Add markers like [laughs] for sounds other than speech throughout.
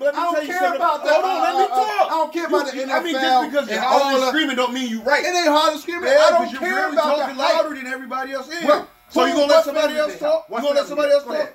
let me I don't tell you care something. about that. Hold on, let me talk. I don't care about the You- I mean, NFL just because you're all screaming don't mean you right. It ain't hard to scream. I don't you're care about talking the hype. louder than everybody else is. So you gonna let somebody else talk? You gonna let somebody else talk?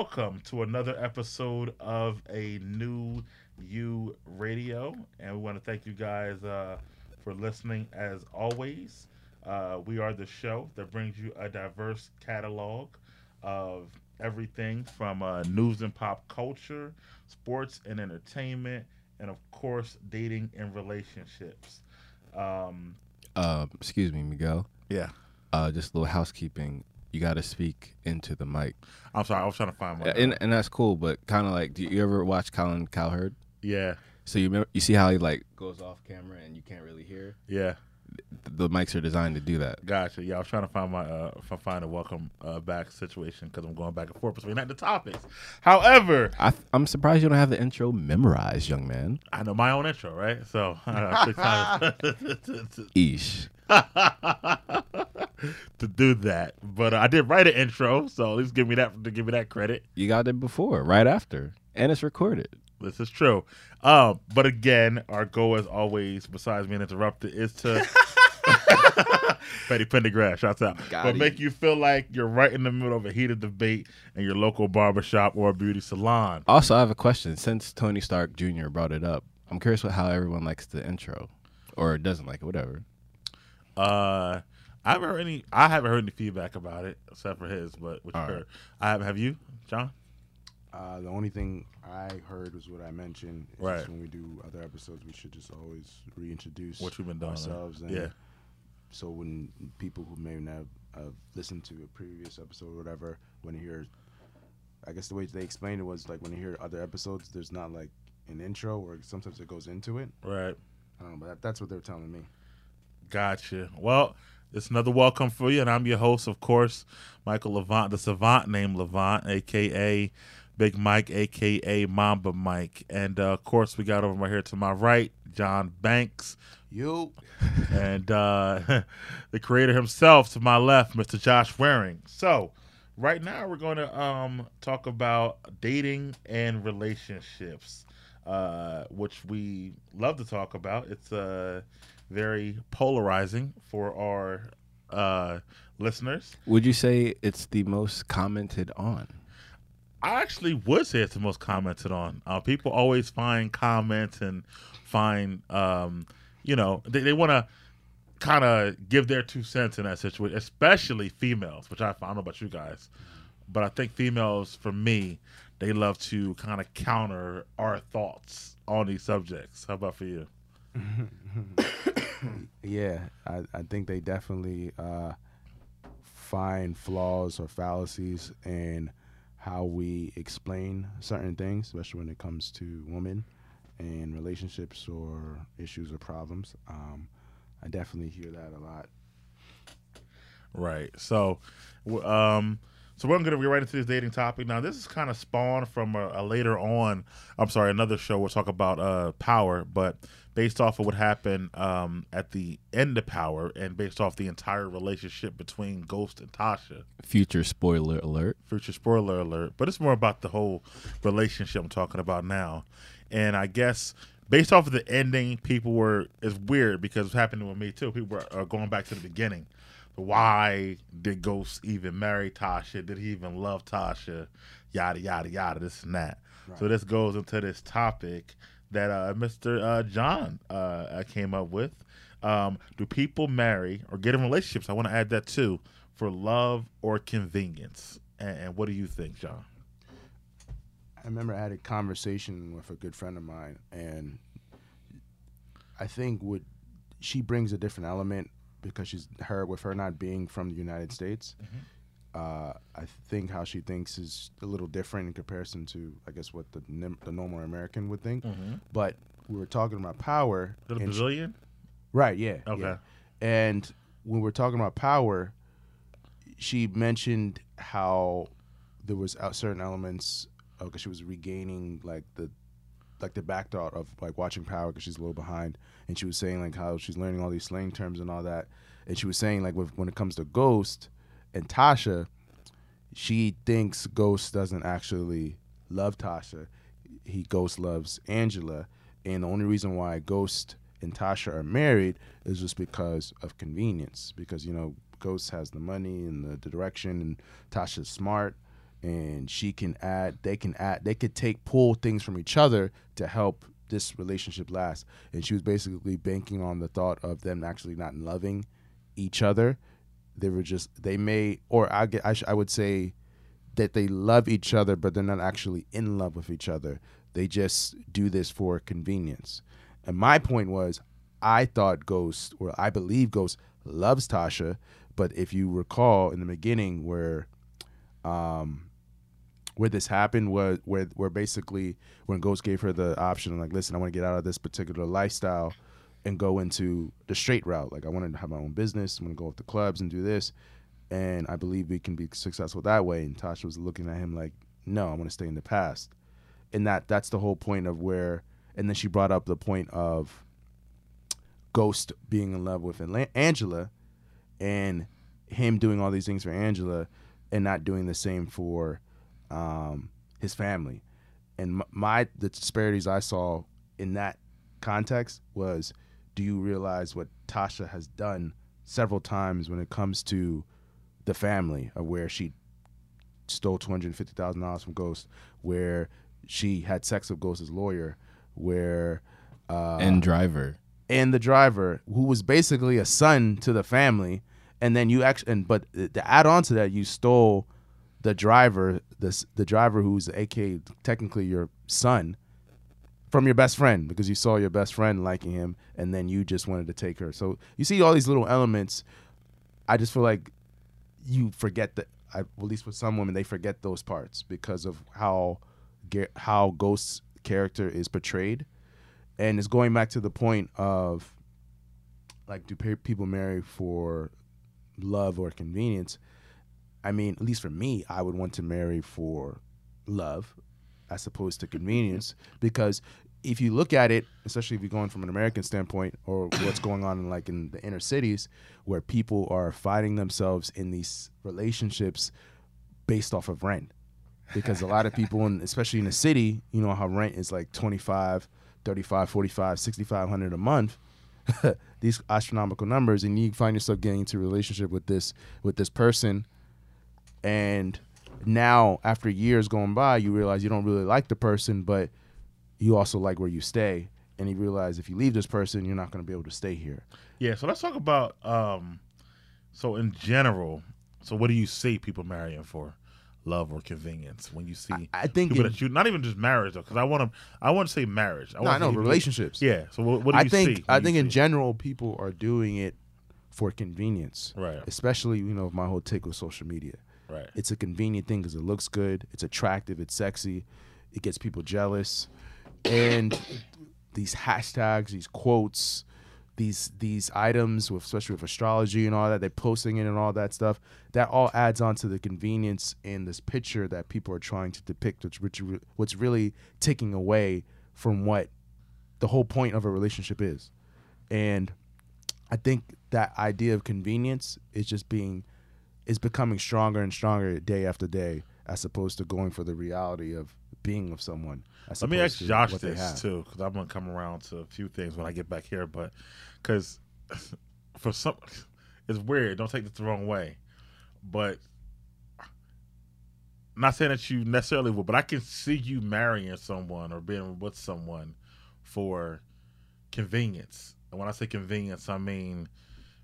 Welcome to another episode of a new You Radio. And we want to thank you guys uh, for listening as always. Uh, we are the show that brings you a diverse catalog of everything from uh, news and pop culture, sports and entertainment, and of course, dating and relationships. Um, Uh, excuse me, Miguel. yeah. Uh, just a little housekeeping. You got to speak into the mic, I'm sorry, I was trying to find my. and and that's cool. But kind of like, do you ever watch Colin Cowherd? yeah, So you remember, you see how he like goes off camera and you can't really hear. yeah. The mics are designed to do that. Gotcha. Yeah, I was trying to find my uh f- find a welcome uh, back situation because I'm going back and forth between the topics. However, I, I'm surprised you don't have the intro memorized, young man. I know my own intro, right? So [laughs] I took to, [laughs] [laughs] to do that, but uh, I did write an intro, so at least give me that to give me that credit. You got it before, right after, and it's recorded. This is true. Um, but again, our goal, as always, besides being interrupted, is to [laughs] Petty Pendergrass, shouts out. Got but it. make you feel like you're right in the middle of a heated debate in your local barbershop or beauty salon. Also, I have a question. Since Tony Stark Jr. brought it up, I'm curious what, how everyone likes the intro, or doesn't like it, whatever. Uh, I haven't heard any. I haven't heard any feedback about it except for his. But which you All right. heard. I have. Have you, John? Uh, the only thing I heard was what I mentioned. It's Right. When we do other episodes, we should just always reintroduce What you've been doing? ourselves. And yeah. So when people who may not have listened to a previous episode or whatever, when you hear, I guess the way they explained it was like when you hear other episodes, there's not like an intro or sometimes it goes into it. Right. I don't know, but that, that's what they're telling me. Gotcha. Well, it's another welcome for you, and I'm your host, of course, Michael Levant, the savant named Levant, aka Big Mike, aka Mamba Mike, and uh, of course we got over right here to my right, John Banks, You. and uh, [laughs] the creator himself to my left, Mr. Josh Waring. So, right now we're going to um, talk about dating and relationships, uh, which we love to talk about. It's uh, very polarizing for our uh, listeners. Would you say it's the most commented on? I actually would say it's the most commented on. Uh, people always find comments and find, um, you know, they, they want to kind of give their two cents in that situation, especially females, which I, I don't know about you guys, but I think females, for me, they love to kind of counter our thoughts on these subjects. How about for you? [coughs] Yeah, I, I think they definitely uh, find flaws or fallacies in how we explain certain things, especially when it comes to women and relationships or issues or problems. Um, I definitely hear that a lot. Right. So, um, so we're going to get right into this dating topic. Now, this is kind of spawned from a, a later on. I'm sorry, another show. We'll talk about uh, power, but based off of what happened um, at the end of Power, and based off the entire relationship between Ghost and Tasha. Future spoiler alert. Future spoiler alert, but it's more about the whole relationship I'm talking about now. And I guess based off of the ending, people were it's weird because it's happening with me too. People are, are going back to the beginning. Why did Ghost even marry Tasha? Did he even love Tasha? Yada yada yada. This and that. So this goes into this topic that uh, Mr. Uh, John uh, came up with. Um, do people marry or get in relationships? I want to add that too for love or convenience. And, and what do you think, John? I remember I had a conversation with a good friend of mine, and I think what she brings a different element because she's her with her not being from the United States. Uh, I think how she thinks is a little different in comparison to I guess what the nim- the normal American would think. But we were talking about power. The and she- right? Yeah. Okay. yeah. And when we're talking about power, she mentioned how there was out- certain elements because she was regaining like the like the backthought of like watching power because she's a little behind and she was saying like how she's learning all these slang terms and all that and she was saying like with, when it comes to ghost and tasha she thinks ghost doesn't actually love tasha. He ghost loves angela. And the only reason why ghost and tasha are married is just because of convenience. Because you know ghost has the money and the, the direction and tasha's smart. And she can add they can add they could take pull things from each other to help this relationship last. And she was basically banking on the thought of them actually not loving each other they were just they may or i I, I would say that they love each other but they're not actually in love with each other. They just do this for convenience. And my point was i thought ghost or i believe ghost loves tasha but if you recall in the beginning where um where this happened was where where basically when Ghost gave her the option like listen I want to get out of this particular lifestyle and go into the straight route. Like I want to have my own business I'm to go off the clubs and do this and I believe we can be successful that way. And Tasha was looking at him like no I want to stay in the past. And that that's the whole point of where and then she brought up the point of Ghost being in love with Angela and him doing all these things for Angela and not doing the same for um, his family. And my the disparities I saw in that context was, do you realize what Tasha has done several times when it comes to the family, of where she stole two hundred fifty thousand dollars from Ghost, where she had sex with Ghost's lawyer, where uh, and driver. and the driver who was basically a son to the family and then you actually and but to add on to that you stole the driver this the driver who's aka technically your son from your best friend because you saw your best friend liking him and then you just wanted to take her. So you see all these little elements. I just feel like you forget that at least with some women they forget those parts because of how how ghost's character is portrayed. And it's going back to the point of like do people marry for love or convenience? I mean at least for me i would want to marry for love as opposed to convenience because if you look at it especially if you're going from an american standpoint or what's going on in like in the inner cities where people are finding themselves in these relationships based off of rent. Because a lot of people in especially in the city you know how rent is like 25 35 45 6500 a month. [laughs] These astronomical numbers and you find yourself getting into a relationship with this with this person and now after years going by you realize you don't really like the person but you also like where you stay and you realize if you leave this person you're not going to be able to stay here Yeah, so let's talk about um so in general, so what do you see people marrying for? Love or convenience when you see I think people in- that you not even just marriage though, because I want to I want to say marriage. I no, I know relationships Yeah. So what, what do you I think see? I you think in see- general people are doing it for convenience Right. especially you know my whole take with social media right. it's a convenient thing because it looks good it's attractive it's sexy it gets people jealous and these hashtags these quotes these these items with especially with astrology and all that they're posting it and all that stuff that all adds on to the convenience in this picture that people are trying to depict which, what's really taking away from what the whole point of a relationship is and i think that idea of convenience is just being is becoming stronger and stronger day after day as opposed to going for the reality of being with someone Let me ask Josh this have. too, because I'm gonna come around to a few things when I get back here. But because [laughs] for some, [laughs] it's weird. Don't take this the wrong way, but not saying that you necessarily will, but I can see you marrying someone or being with someone for convenience. And when I say convenience, I mean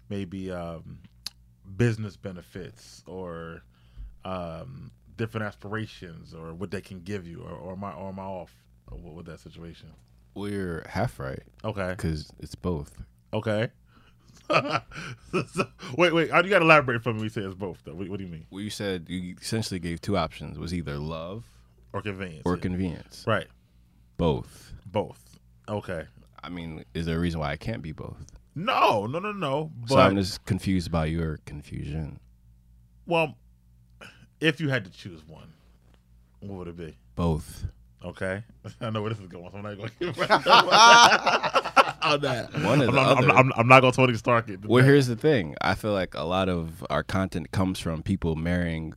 maybe um, business benefits or um, different aspirations or what they can give you, or, or am I or am I off with that situation? We're half right Okay, because it's both. okay. So- [laughs] wait, wait. You got to elaborate for me. when You say it's both. Though. What, what do you mean? Well, you said you essentially gave two options: was either love Or convenience? or yeah. convenience. Right. Both. Both. Okay. I mean, is there a reason why I can't be both? No, no, no, no. But so I'm just confused by your confusion. well, if you had to choose one, what would it be? Both. Okay. [laughs] I know where this is going. So I'm not going to give [laughs] [laughs] on that. One or I'm not, I'm, other. I'm, I'm not going to Tony Stark it. Well, here's the thing. I feel like a lot of our content comes from people marrying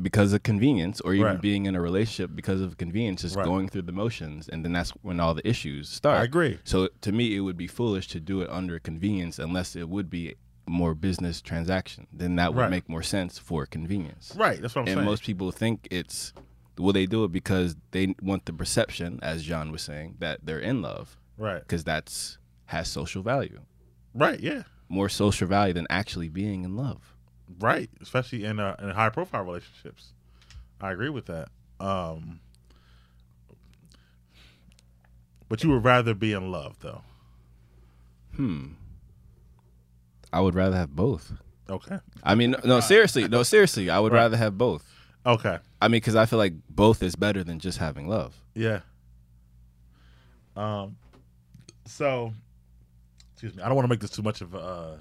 because of convenience or even Right. being in a relationship because of convenience, just Right. going through the motions. And then that's when all the issues start. I agree. So to me, it would be foolish to do it under convenience unless it would be more business transaction. Then that would Right. make more sense for convenience. Right. That's what I'm saying. and saying. most people think it's well they do it because they want the perception as john was saying that they're in love right. because that's has social value Right. Yeah. more social value than actually being in love Right. Especially in uh, in high profile relationships. I agree with that. Um, but you would rather be in love, though. hmm i would rather have both Okay. i mean no seriously no seriously i would Right. rather have both Okay. i mean because i feel like both is better than just having love Yeah. Um. So, excuse me. I don't want to make this too much of a uh,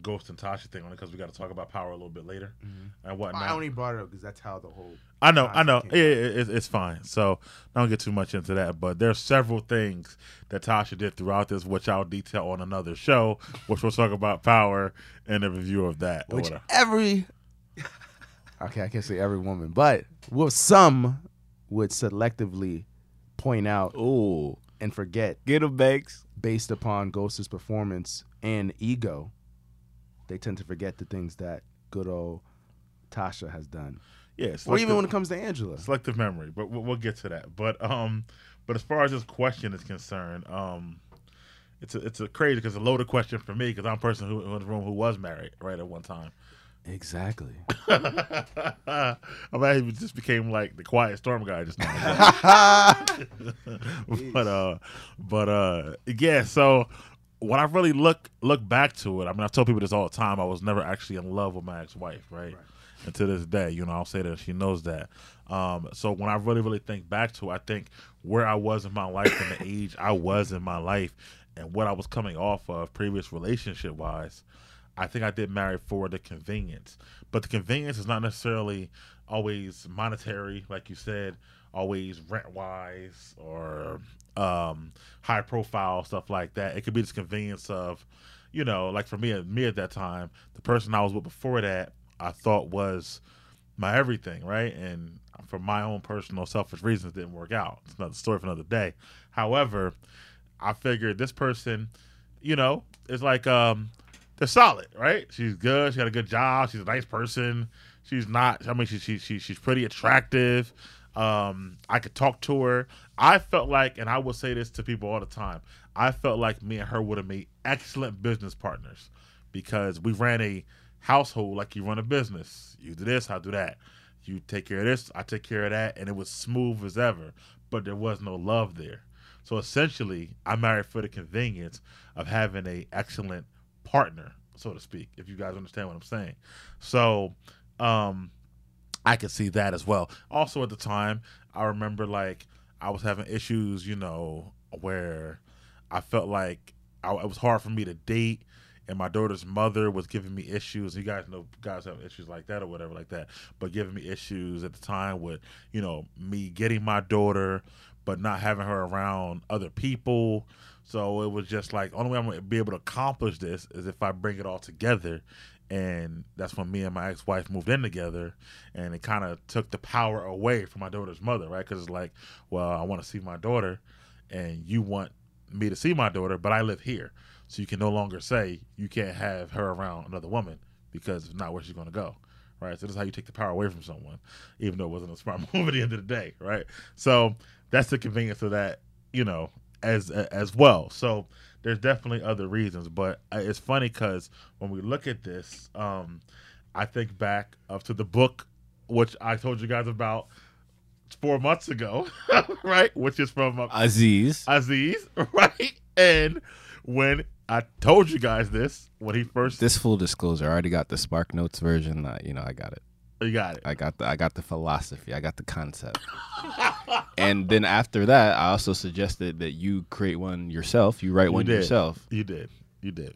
Ghost and Tasha thing on it because we got to talk about power a little bit later mm-hmm. and whatnot. I only brought it up because that's how the whole. I know, I know. Yeah, yeah, it's, it's fine. So I don't get too much into that, but there's several things that Tasha did throughout this, which I'll detail on another show, which we'll talk about power and a review of that. Which whatever. every. [laughs] Okay, I can't say every woman, but well, some would selectively point out oh and forget get him banks based upon Ghost's performance and ego. They tend to forget the things that good old Tasha has done, yeah, or even when it comes to Angela. selective memory, but we'll, we'll get to that. But um, but as far as this question is concerned, um, it's a it's a crazy because it's a loaded question for me because I'm a person who, in the room who was married right at one time. Exactly. [laughs] I mean, even just became like the quiet storm guy just now. [laughs] [laughs] but uh, but uh, yeah. So when I really look look back to it, I mean, I tell people this all the time. I was never actually in love with my ex wife, right? And to this day, you know, I'll say that she knows that. Um, so when I really really think back to it, I think where I was in my life and the [coughs] age I was in my life and what I was coming off of previous relationship wise. I think I did marry for the convenience, but the convenience is not necessarily always monetary, like you said, always rent wise or um, high profile stuff like that. It could be this convenience of, you know, like for me, me at that time, the person I was with before that, I thought was my everything, right? And for my own personal selfish reasons, didn't work out. It's another story for another day. However, I figured this person, you know, is like um they're solid, right? She's good. She got a good job. She's a nice person. She's not. I mean, she, she, she she's pretty attractive. Um, I could talk to her. I felt like, and I will say this to people all the time. I felt like me and her would have made excellent business partners because we ran a household like you run a business. You do this, I do that. You take care of this, I take care of that, and it was smooth as ever. But there was no love there. So essentially, I married for the convenience of having a excellent partner, so to speak, if you guys understand what I'm saying. So um I could see that as well. Also at the time, I remember like I was having issues, you know, where I felt like I, it was hard for me to date and my daughter's mother was giving me issues. You guys know guys have issues like that or whatever like that, but giving me issues at the time with, you know, me getting my daughter but not having her around other people. So it was just like only way I'm gonna be able to accomplish this is if I bring it all together. And that's when me and my ex-wife moved in together, and it kind of took the power away from my daughter's mother, right? Because it's like, well, I want to see my daughter, and you want me to see my daughter, but I live here, so you can no longer say you can't have her around another woman because it's not where she's going to go, right? So this is how you take the power away from someone, even though it wasn't a smart [laughs] move at the end of the day, right? So that's the convenience of that, you know, as as well. So there's definitely other reasons, but it's funny because when we look at this, um, I think back up to the book which I told you guys about four months ago, [laughs] right? Which is from uh, aziz Aziz, [laughs] right? And when I told you guys this, when he first this full disclosure i already got the spark notes version uh, you know i got it You got it. I got the I got the philosophy. I got the concept. [laughs] and then after that, I also suggested that you create one yourself. You write You one did. yourself. You did. You did.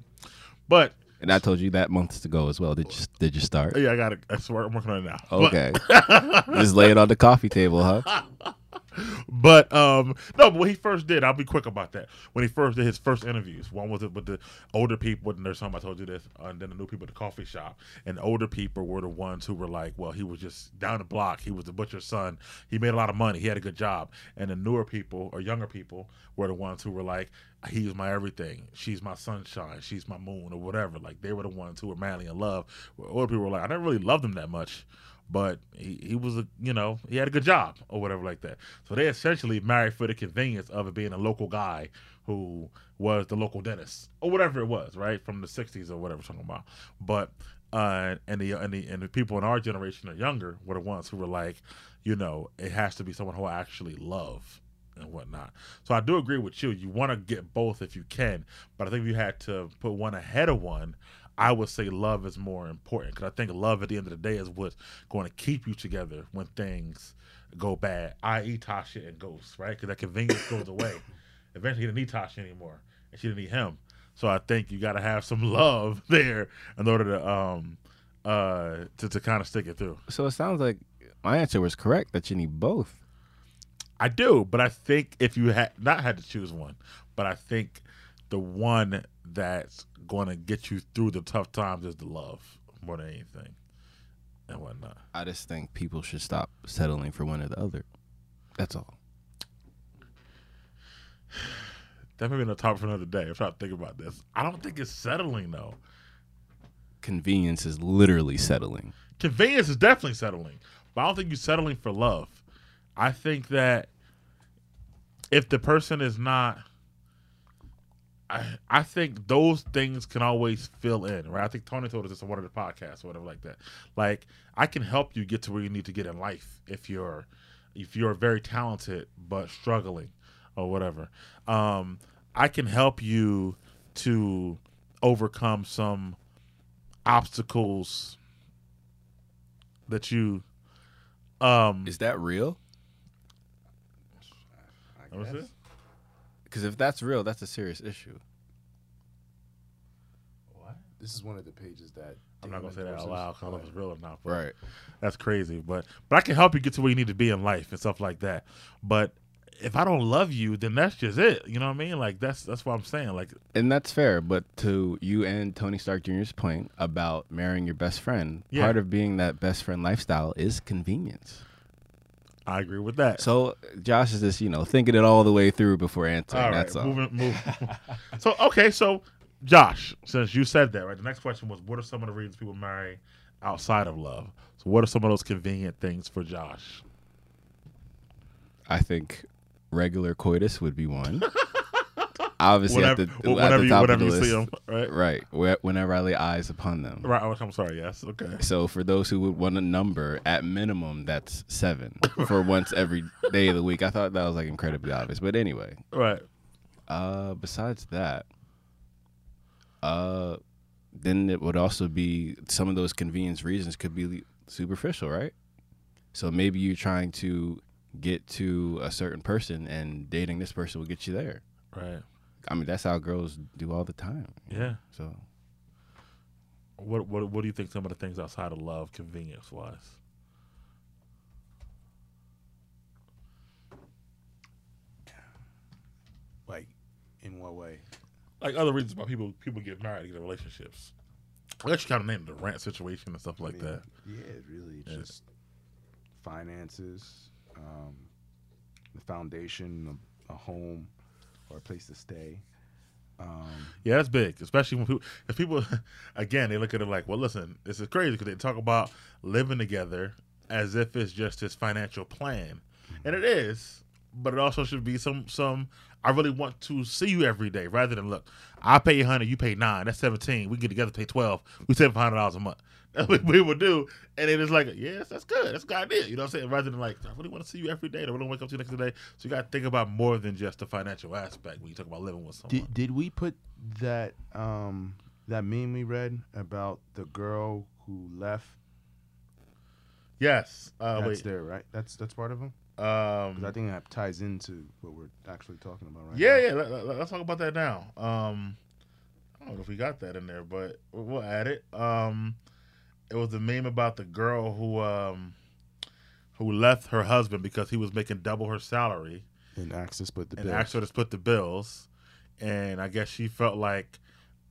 But And I told you that months ago as well. Did you did you start? yeah, I got it. I swear I'm working on it now. Okay. [laughs] Just lay it on the coffee table, huh? [laughs] [laughs] But um no, but when he first did, I'll be quick about that. When he first did his first interviews, one was with the older people, and there's some I told you this, uh, and then the new people at the coffee shop. And the older people were the ones who were like, well, he was just down the block. He was the butcher's son. He made a lot of money. He had a good job. And the newer people or younger people were the ones who were like, he's my everything. She's my sunshine. She's my moon or whatever. Like they were the ones who were madly in love. Where older people were like, I never really loved him that much but he, he was a you know he had a good job or whatever like that so they essentially married for the convenience of it being a local guy who was the local dentist or whatever it was right from the 60s or whatever talking about but uh and the and the and the people in our generation or younger were the ones who were like you know it has to be someone who I actually love and whatnot. So I do agree with you. You want to get both if you can, but I think if you had to put one ahead of one, I would say love is more important because I think love at the end of the day is what's going to keep you together when things go bad, i.e., Tasha and Ghost, right? Because that convenience goes [laughs] away. Eventually, he didn't need Tasha anymore, and she didn't need him. So I think you got to have some [laughs] love there in order to um uh to, to kind of stick it through. So it sounds like my answer was correct that you need both. I do, but I think if you had not had to choose one, but I think the one that's going to get you through the tough times is the love more than anything and whatnot. I just think people should stop settling for one or the other. That's all. [sighs] That may be another topic for another day. I'm trying to think about this. I don't think it's settling though. Convenience is literally settling. Convenience is definitely settling, but I don't think you're settling for love. I think that if the person is not, I, I think those things can always fill in, right? I think Tony told us this on one of the podcasts or whatever like that. Like I can help you get to where you need to get in life if you're if you're very talented but struggling or whatever. Um, I can help you to overcome some obstacles that you um Is that real? what was it? Because if that's real, that's a serious issue. What? This is one of the pages that I'm not gonna say that out loud because I don't know if it's real or not. Right. That's crazy. But but I can help you get to where you need to be in life and stuff like that. But if I don't love you, then that's just it. You know what I mean? Like that's that's what I'm saying. Like And that's fair, but to you and Tony Stark Jr.'s point about marrying your best friend, Yeah. part of being that best friend lifestyle is convenience. I agree with that. So Josh is just, you know, thinking it all the way through before answering. all right, that's all. moving [laughs] so okay, so Josh, since you said that, right? The next question was, what are some of the reasons people marry outside of love? So what are some of those convenient things for Josh? I think regular coitus would be one. [laughs] Obviously, Whenever, at the, whenever at the you top whenever of you the see list. them, right? Right. whe- Whenever I lay eyes upon them. Right. oh, I'm sorry. Yes. Okay. So for those who would want a number, at minimum, that's seven [coughs] for once every day of the week. I thought that was like incredibly obvious, but anyway. Right. Uh, besides that, uh, then it would also be some of those convenience reasons could be superficial, right? So maybe you're trying to get to a certain person, and dating this person will get you there. Right. I mean, that's how girls do all the time. Yeah. So What what what do you think some of the things outside of love, convenience wise? Like, in what way? Like other reasons why people people get married to get in relationships. I guess you kind of named the rent situation and stuff like I mean, that. Yeah, really, Yeah. just finances, um, the foundation, a, a home, or a place to stay. Um, Yeah, that's big, especially when people. If [laughs] people, again, they look at it like, well, listen, this is crazy because they talk about living together as if it's just this financial plan, and it is, but it also should be some some. I really want to see you every day, rather than look, I pay you hundred, you pay nine, that's seventeen. We get together, pay twelve, we save five hundred dollars a month. [laughs] That's what we would do, and it is like, yes, that's good, that's a good idea. You know what I'm saying? Rather than like, I really want to see you every day. I really want to wake up to you next day. So you got to think about more than just the financial aspect when you talk about living with someone. did did we put that um, that meme we read about the girl who left Yes. Uh, that's wait. there, right? That's that's part of them. Um, I think that ties into what we're actually talking about right yeah, now. yeah. Let, let, us talk about that now. Um, I don't know if we got that in there, but we'll, add it. Um, it was the meme about the girl who um, who left her husband because he was making double her salary And Axis put the and bill. asked her to split the bills, and I guess she felt like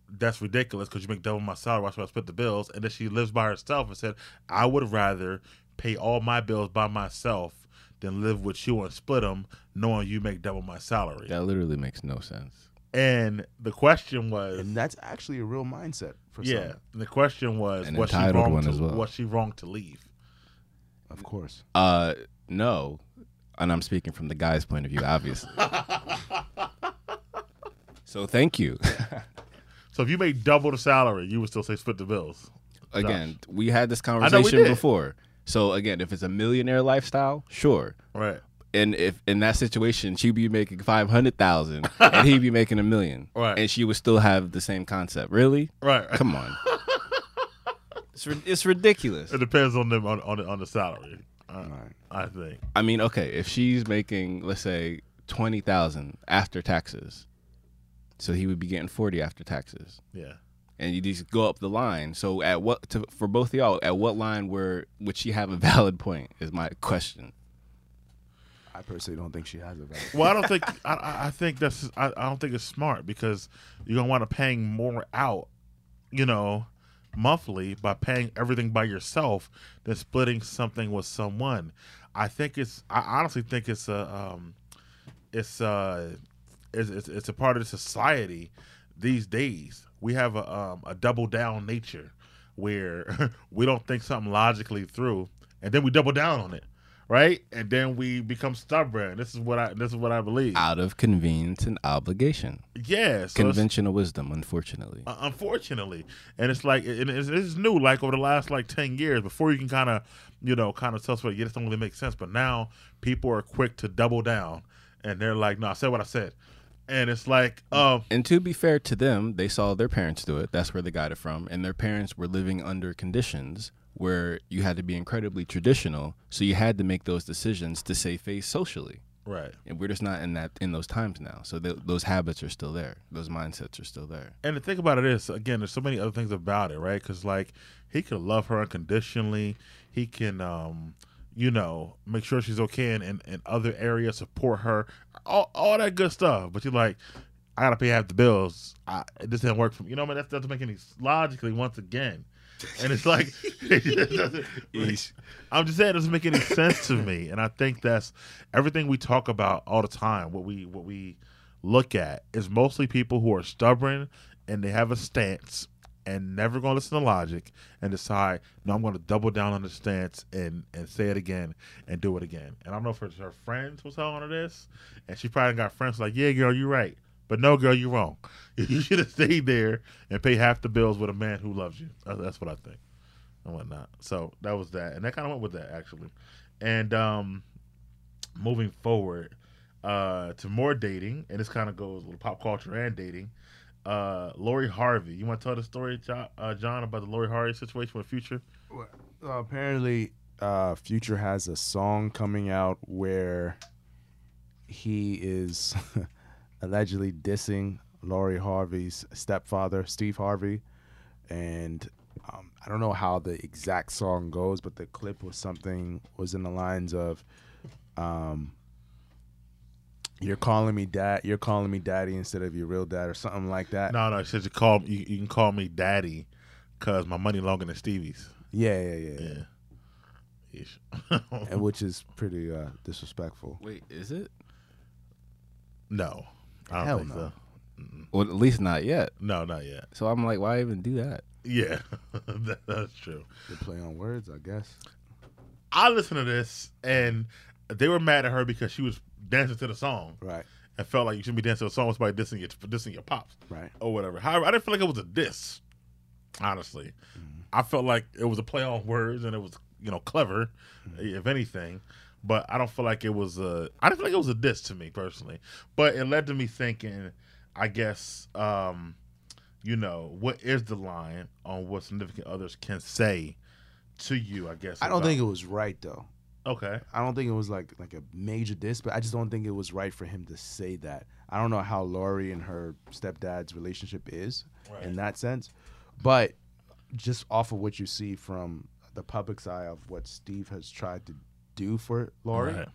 that's ridiculous because you make double my salary. Why should I split the bills? And then she lives by herself and said, "I would rather pay all my bills by myself than live with you and split them, knowing you make double my salary." That literally makes no sense. And the question was, and that's actually a real mindset for yeah, some, and the question was, An was she wrong one to as well. was she wrong to leave? of course. Uh, no, and I'm speaking from the guy's point of view, obviously. [laughs] so thank you. So if you made double the salary, you would still say split the bills. again, we had this know we conversation did. before. So again, if it's a millionaire lifestyle, sure. Right. And if in that situation she'd be making five hundred thousand [laughs] and he'd be making a million, Right. and she would still have the same concept. Really? Right. Come on. [laughs] it's it's ridiculous. It depends on them on on, the- on the salary. Right. I think. I mean, okay, if she's making let's say twenty thousand after taxes, so he would be getting forty after taxes. Yeah. And you just go up the line. So at what to, for both of y'all, at what line where would she have a [laughs] valid point? Is my question. I personally don't think she has a value. Well, I don't think I- I, I think that's I, I don't think it's smart because you're gonna want to paying more out, you know, monthly by paying everything by yourself than splitting something with someone. I think it's I honestly think it's a um, it's uh it's, it's, it's a part of the society these days. We have a um, a double down nature where [laughs] we don't think something logically through, and then we double down on it, right? And then we become stubborn. This is what I this is what I believe. Out of convenience and obligation, yeah, so conventional wisdom, unfortunately. uh, unfortunately and it's like it, it's, it's new like over the last like 10 years before you can kind of you know kind of tell somebody yeah this don't really make sense but now people are quick to double down and they're like no i said what i said and it's like um and to be fair to them, they saw their parents do it. That's where they got it from. And their parents were living under conditions where you had to be incredibly traditional. So you had to make those decisions to save face socially. right And we're just not in that in those times now. So th- those habits are still there. Those mindsets are still there. and the thing about it is again there's so many other things about it right because like he could love her unconditionally he can um you know make sure she's okay in, in, in other areas support her all, all that good stuff. But you're like i gotta pay half the bills. I, this didn't work for me. You know what I mean? that doesn't make any logically once again. And it's like [laughs] it just i'm just saying it doesn't make any sense to me. And i think that's everything we talk about all the time what we what we look at is mostly people who are stubborn and they have a stance and never going to listen to logic and decide no i'm going to double down on the stance and and say it again and do it again. And i don't know if it's her friends was telling her this and she probably got friends like yeah girl you're right but no girl you're wrong. [laughs] You should have stayed there and pay half the bills with a man who loves you. That's what i think and whatnot. So that was that and that kind of went with that actually. And um moving forward uh, to more dating, and this kind of goes with pop culture and dating. Uh, Lori Harvey, you want to tell the story, uh, John, about the Lori Harvey situation with Future? Uh, apparently, uh, Future has a song coming out where he is [laughs] allegedly dissing Lori Harvey's stepfather, Steve Harvey, and um, I don't know how the exact song goes, but the clip was something was in the lines of, um, "You're calling me dad. You're calling me daddy instead of your real dad, or something like that." No, no, it says you call you, you can call me daddy because my money longer than Stevie's. Yeah, yeah, yeah, yeah. Yeah. [laughs] And which is pretty uh, disrespectful. Wait, is it? no, I don't Hell think no. so. Well, at least not yet. No, not yet. So I'm like, why even do that? Yeah, [laughs] that, that's true. They play on words, I guess. I listened to this and they were mad at her because she was dancing to the song Right, and felt like you shouldn't be dancing to a song with somebody dissing your dissing your pops. right. or whatever. However, I didn't feel like it was a diss. Honestly, I felt like it was a play on words and it was you know clever, if anything. But I don't feel like it was a. I didn't feel like it was a diss to me personally. But it led to me thinking. I guess um, you know what is the line on what significant others can say to you? I guess I don't think it was right though. Okay. I don't think it was like like a major diss, but I just don't think it was right for him to say that. I don't know how Lori and her stepdad's relationship is in that sense, but just off of what you see from the public's eye of what Steve has tried to do for Lori, Right.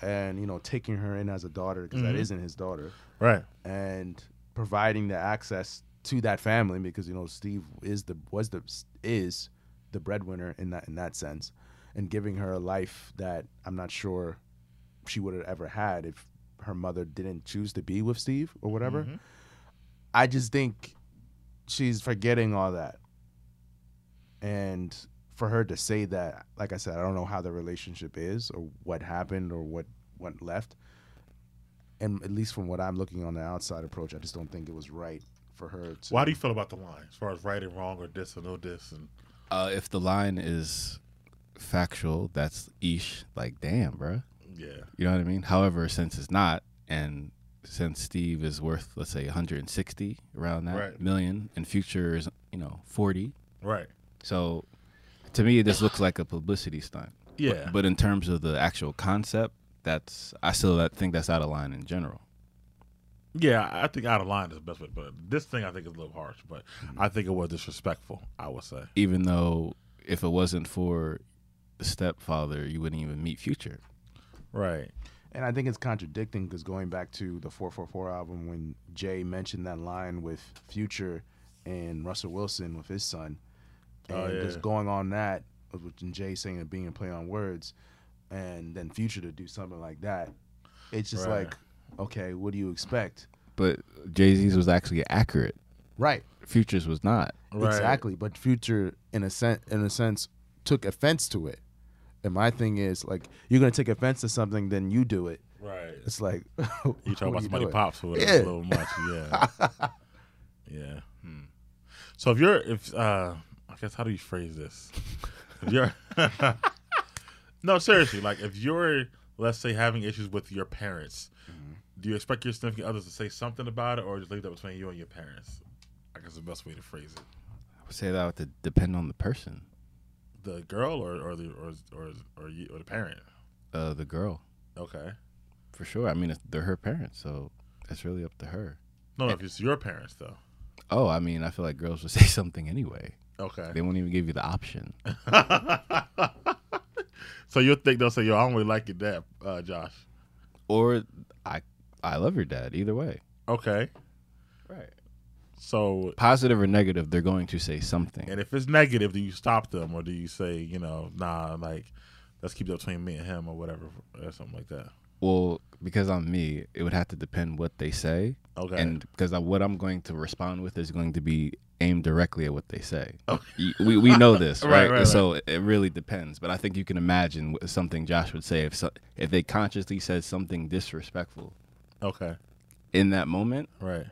and you know taking her in as a daughter because that Mhm. isn't his daughter, Right. and providing the access to that family because you know Steve is the was the is the breadwinner in that in that sense, and giving her a life that I'm not sure she would have ever had if her mother didn't choose to be with Steve or whatever. Mhm. I just think she's forgetting all that, and for her to say that, like I said, I don't know how the relationship is or what happened or what went left. And at least from what I'm looking on the outside approach, I just don't think it was right for her to. Why do you feel about the line as far as right and wrong or this or no this and Uh, if the line is factual, that's ish. Like, damn, bruh. yeah. You know what I mean? However, since it's not, and since Steve is worth, let's say, 160 around that Right. million, and Future is, you know, 40. Right. So, to me, this looks like a publicity stunt. Yeah. But in terms of the actual concept, that's I still think that's out of line in general. Yeah, I think out of line is the best way. But this thing I think is a little harsh. But Mm-hmm. I think it was disrespectful. I would say. Even though if it wasn't for the stepfather, you wouldn't even meet Future. Right. And I think it's contradicting because going back to the 444 album, when Jay mentioned that line with Future and Russell Wilson with his son, oh, and Oh, yeah. just going on that, with Jay saying it being a play on words, and then Future to do something like that, it's just Right. like, okay, what do you expect? But Jay Z's was actually accurate. Right, Future's was not. Right. exactly. But Future, in a sense, in a sense, took offense to it. And my thing is, like, you're gonna take offense to something, then you do it. Right. It's like [laughs] You talk about are somebody doing? pops or whatever Yeah. a little much. Yeah. [laughs] yeah. Hmm. So if you're if uh I guess how do you phrase this? If you're [laughs] No, seriously, like if you're let's say having issues with your parents, Mm-hmm. do you expect your significant others to say something about it or just leave that between you and your parents? I guess the best way to phrase it. I would say that would depend on the person, The girl or, or the or or or, you, or the parent. uh, the girl, Okay. for sure. I mean, it's, they're her parents, so it's really up to her. No, no, if it's your parents though. Oh, I mean, I feel like girls would [laughs] say something anyway. Okay. They won't even give you the option. [laughs] so you'll think they'll say, "Yo, I don't really like your dad, uh, Josh." Or I, I love your dad. Either way, Okay. right? So, Positive or negative, they're going to say something. and if it's negative, do you stop them or do you say, you know, nah, like, let's keep that between me and him or whatever, or something like that? Well, because I'm me, it would have to depend what they say, Okay. and because I, what I'm going to respond with is going to be aimed directly at what they say. Oh. Okay. We we know this, [laughs] Right, right? right, so it really depends. But I think you can imagine something Josh would say if so, if they consciously said something disrespectful okay. in that moment. Right.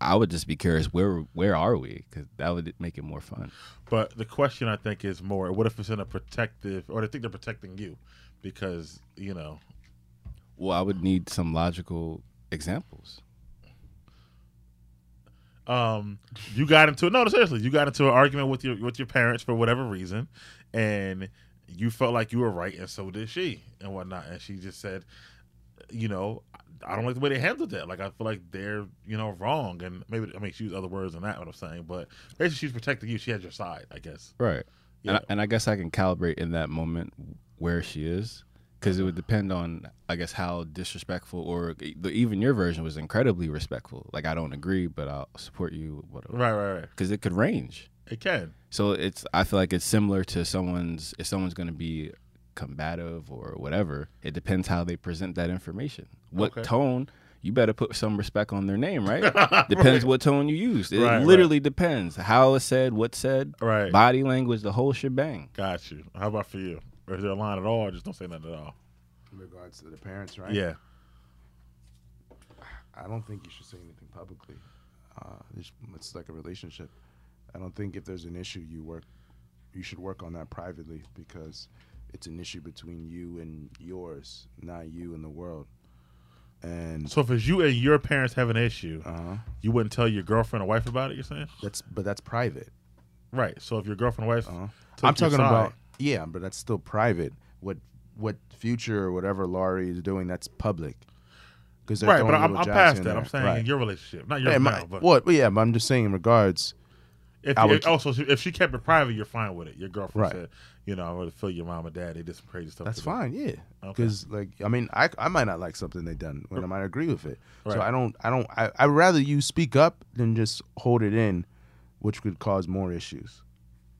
I would just be curious where where are we? Because that would make it more fun. But the question I think is more: What if it's in a protective, or they think they're protecting you because you know? Well, I would need some logical examples. um, you got into no, seriously, you got into an argument with your with your parents for whatever reason, and you felt like you were right, and so did she, and whatnot. And she just said, you know, I don't like the way they handled that. Like I feel like they're you know wrong, and maybe I mean she used other words than that. What I'm saying, but basically she's protecting you. She has your side, I guess. Right. Yeah. And, I, and I guess I can calibrate in that moment where she is because it would depend on, I guess, how disrespectful or the, even your version was incredibly respectful. Like, I don't agree, but I'll support you, whatever. Right, right, right. Because it could range. It can. So it's, I feel like it's similar to someone's, if someone's going to be combative or whatever, it depends how they present that information. What Okay. tone, you better put some respect on their name, right? [laughs] Depends what tone you use. It Right, right. literally depends how it's said, what's said, Right. body language, the whole shebang. Got you. How about for you? Or is there a line at all? Or just don't say nothing at all. in regards to the parents, right? Yeah. I don't think you should say anything publicly. Uh, it's, it's like a relationship. I don't think if there's an issue, you work, you should work on that privately because it's an issue between you and yours, not you and the world. And So if it's you and your parents have an issue, uh, you wouldn't tell your girlfriend or wife about it. You're saying? that's but that's private. Right. So if your girlfriend or wife, Uh-huh. took I'm talking side- about yeah, but that's still private. What what future or whatever Lori is doing, that's public. Because right, but I'm, I'm past that. I'm saying in your relationship, not your yeah, now, my, but what? Well, yeah, but I'm just saying in regards. if would- also if she kept it private, you're fine with it. Your girlfriend Right. said, you know, I would feel your mom and dad. They did some crazy stuff. That's to them. fine, yeah. Okay. Because like I mean, I I might not like something they done when I might agree with it. Right. So I don't I don't I I rather you speak up than just hold it in, which could cause more issues.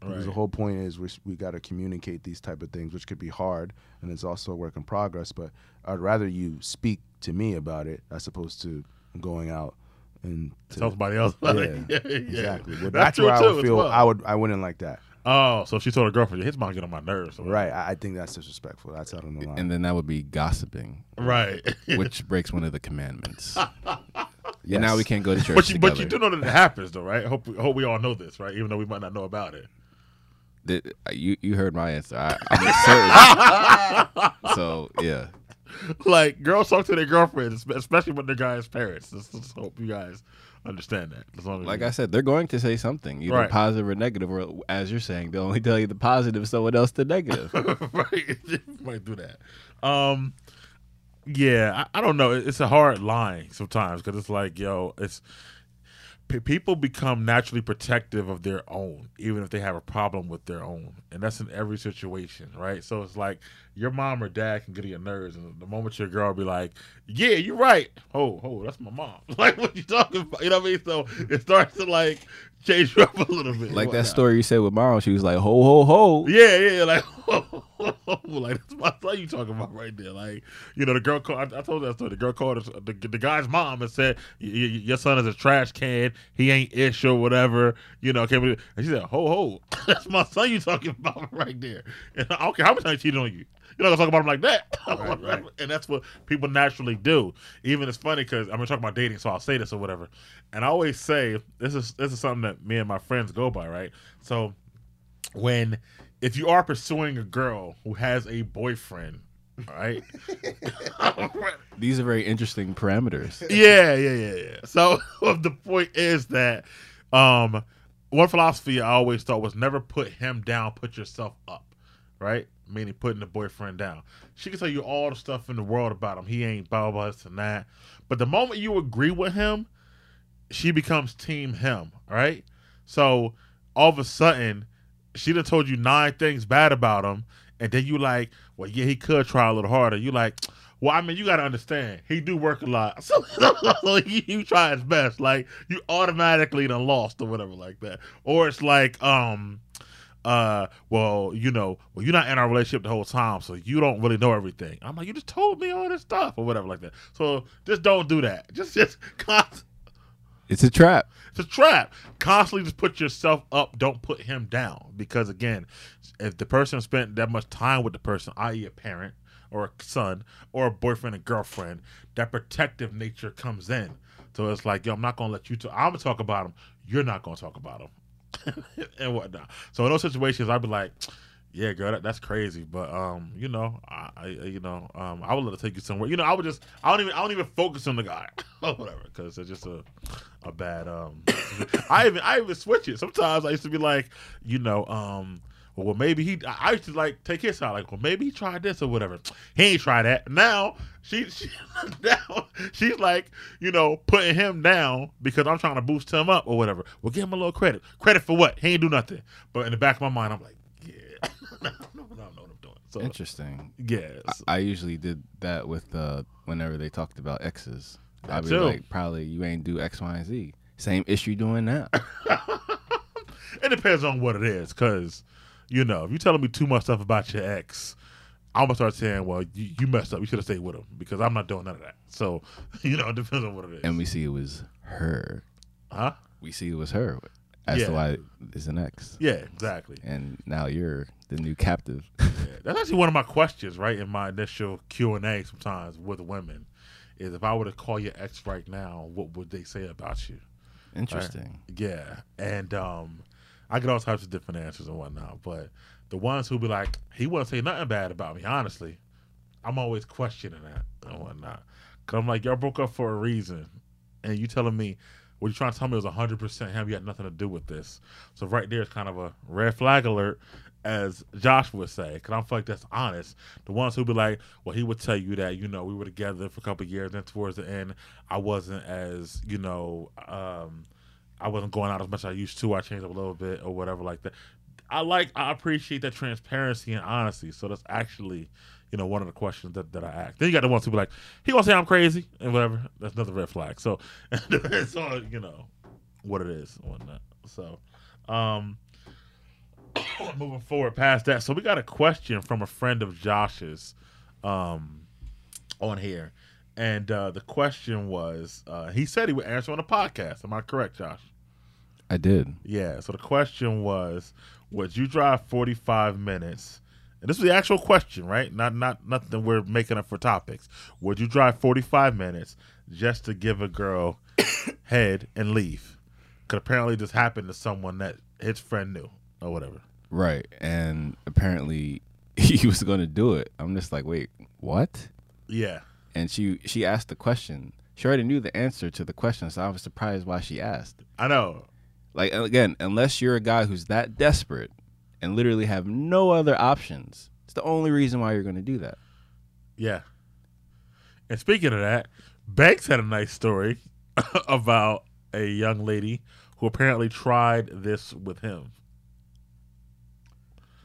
Because the whole point is we we got to communicate these type of things, which could be hard, and it's also a work in progress. But I'd rather you speak to me about it as opposed to going out and to, Tell somebody else. yeah, it. [laughs] yeah, yeah. exactly. But That's, that's, where I would feel well. I would I wouldn't like that. Oh, so if she told her girlfriend, his mom get on my nerves. or Right. I, I think that's disrespectful. That's out of the line. And then that would be gossiping, Right. [laughs] which breaks one of the commandments. yes. [laughs] And now we can't go to church but you, together. but you do know that it happens, though, right? Hope, hope we all know this, right? Even though we might not know about it. Th- uh, you you heard my answer. I, I'm certain. [laughs] so yeah, like girls talk to their girlfriends, especially when they're guys' parents. Let's, let's hope you guys understand that. As long as like I said, they're going to say something, either Right. positive or negative. Or as you're saying, they'll only tell you the positive, someone else the negative. [laughs] right, [laughs] might do that. Um, yeah, I, I don't know. It's a hard line sometimes because it's like, yo, it's people become naturally protective of their own, even if they have a problem with their own, and that's in every situation, right? So it's like your mom or dad can get on your nerves, and the moment your girl be like, "Yeah, you're right," oh, oh, that's my mom. [laughs] Like, what you talking about? You know what I mean? So it starts to like change you up a little bit, like that story you said with mom, she was like, "Ho ho ho." Yeah, yeah, like, [laughs] [laughs] like that's my son you talking about right there. Like, you know, the girl called. I, I told you that story. The girl called us- the, the guy's mom and said, "Your son is a trash can. He ain't ish or whatever." You know, came and she said, "Ho ho, [laughs] that's my son you talking [laughs] about right there." And I don't care how much time he cheated on you. You're not gonna talk about him like that. Right, right. and that's what people naturally do. Even it's funny because I'm gonna talk about dating, so I'll say this or whatever. And I always say this is this is something that me and my friends go by, right? So when if you are pursuing a girl who has a boyfriend, right? [laughs] These are very interesting parameters. yeah, yeah, yeah, yeah. So [laughs] the point is that um one philosophy I always thought was never put him down, put yourself up. Right? Meaning putting the boyfriend down. She can tell you all the stuff in the world about him. He ain't blah blah blah this and that. But the moment you agree with him, she becomes team him, right? So all of a sudden, she done told you nine things bad about him, and then you like, well, yeah, he could try a little harder. You like, well, I mean, you gotta understand, he do work a lot, [laughs] so, so he, he try his best. Like you automatically done lost or whatever like that, or it's like, um, uh, well, you know, well, you're not in our relationship the whole time, so you don't really know everything. I'm like, you just told me all this stuff or whatever like that. So just don't do that. [laughs] Just just [laughs] const- It's a trap. it's a trap. Constantly just put yourself up. Don't put him down. Because again, if the person spent that much time with the person, i.e., a parent or a son or a boyfriend and girlfriend, that protective nature comes in. So it's like, yo, I'm not gonna let you talk. I'm gonna talk about him. You're not gonna talk about him, [laughs] and whatnot. So in those situations, I'd be like, yeah, girl, that, that's crazy. But um, you know, I, I you know, um, I would let her take you somewhere. You know, I would just, I don't even, I don't even focus on the guy or [laughs] whatever, because it's just a, a bad. Um, [laughs] I even, I even switch it. Sometimes I used to be like, you know, um. Well, maybe he. I I used to like take his side, like, well, maybe he tried this or whatever. [tsk] He ain't tried that. Now she, [laughs] she now she's like, you know, putting him down because I'm trying to boost him up or whatever. Well, give him a little credit. Credit for what? He ain't do nothing. But in the back of my mind, I'm like, no, no, no, I know what I'm doing. So Interesting. yeah, I, I usually did that with uh, whenever they talked about exes. I'd be too. like, probably you ain't do X, Y, and Z. Same issue doing now. [laughs] it depends on what it is, because you know, if you're telling me too much stuff about your ex, I'm gonna start saying, well, you, you messed up. You should have stayed with him because I'm not doing none of that. So, [laughs] you know, it depends on what it is. and we see it was her. huh? We see it was her as Yeah. to why it's an ex. Yeah, exactly. And now you're the new captive. Yeah. That's actually one of my questions, right? In my initial Q and A, sometimes with women, is if I were to call your ex right now, what would they say about you? Interesting. Yeah, and um, I get all types of different answers and whatnot. But the ones who be like, he wouldn't say nothing bad about me. Honestly, I'm always questioning that and whatnot. Cause I'm like, y'all broke up for a reason, and you telling me What you trying to tell me was hundred percent him? You had nothing to do with this. So right there is kind of a red flag alert, as Josh would say, because I feel like that's honest. The ones who be like, well, he would tell you that you know we were together for a couple years, and towards the end, I wasn't as you know, um, I wasn't going out as much as I used to. I changed up a little bit or whatever like that. I like, I appreciate that transparency and honesty. So that's actually, you know, one of the questions that, that I ask. Then you got the ones who be like, he gonna say I'm crazy and whatever. That's another red flag. So [laughs] it's all you know what it is and whatnot. So, um, [coughs] moving forward past that, so we got a question from a friend of Josh's, um, on here, and uh, the question was, uh, he said he would answer on the podcast. Am I correct, Josh? I did. Yeah. So the question was, would you drive 45 minutes? And this is the actual question, right? Not not nothing we're making up for topics. Would you drive 45 minutes just to give a girl [coughs] head and leave? Could apparently this happened to someone that his friend knew or whatever. Right. And apparently [laughs] he was going to do it. I'm just like, wait, what? Yeah. And she she asked the question. She already knew the answer to the question, so I was surprised why she asked. I know. Like again, unless you're a guy who's that desperate and literally have no other options, it's the only reason why you're going to do that. Yeah. And speaking of that, Banks had a nice story [laughs] about a young lady who apparently tried this with him.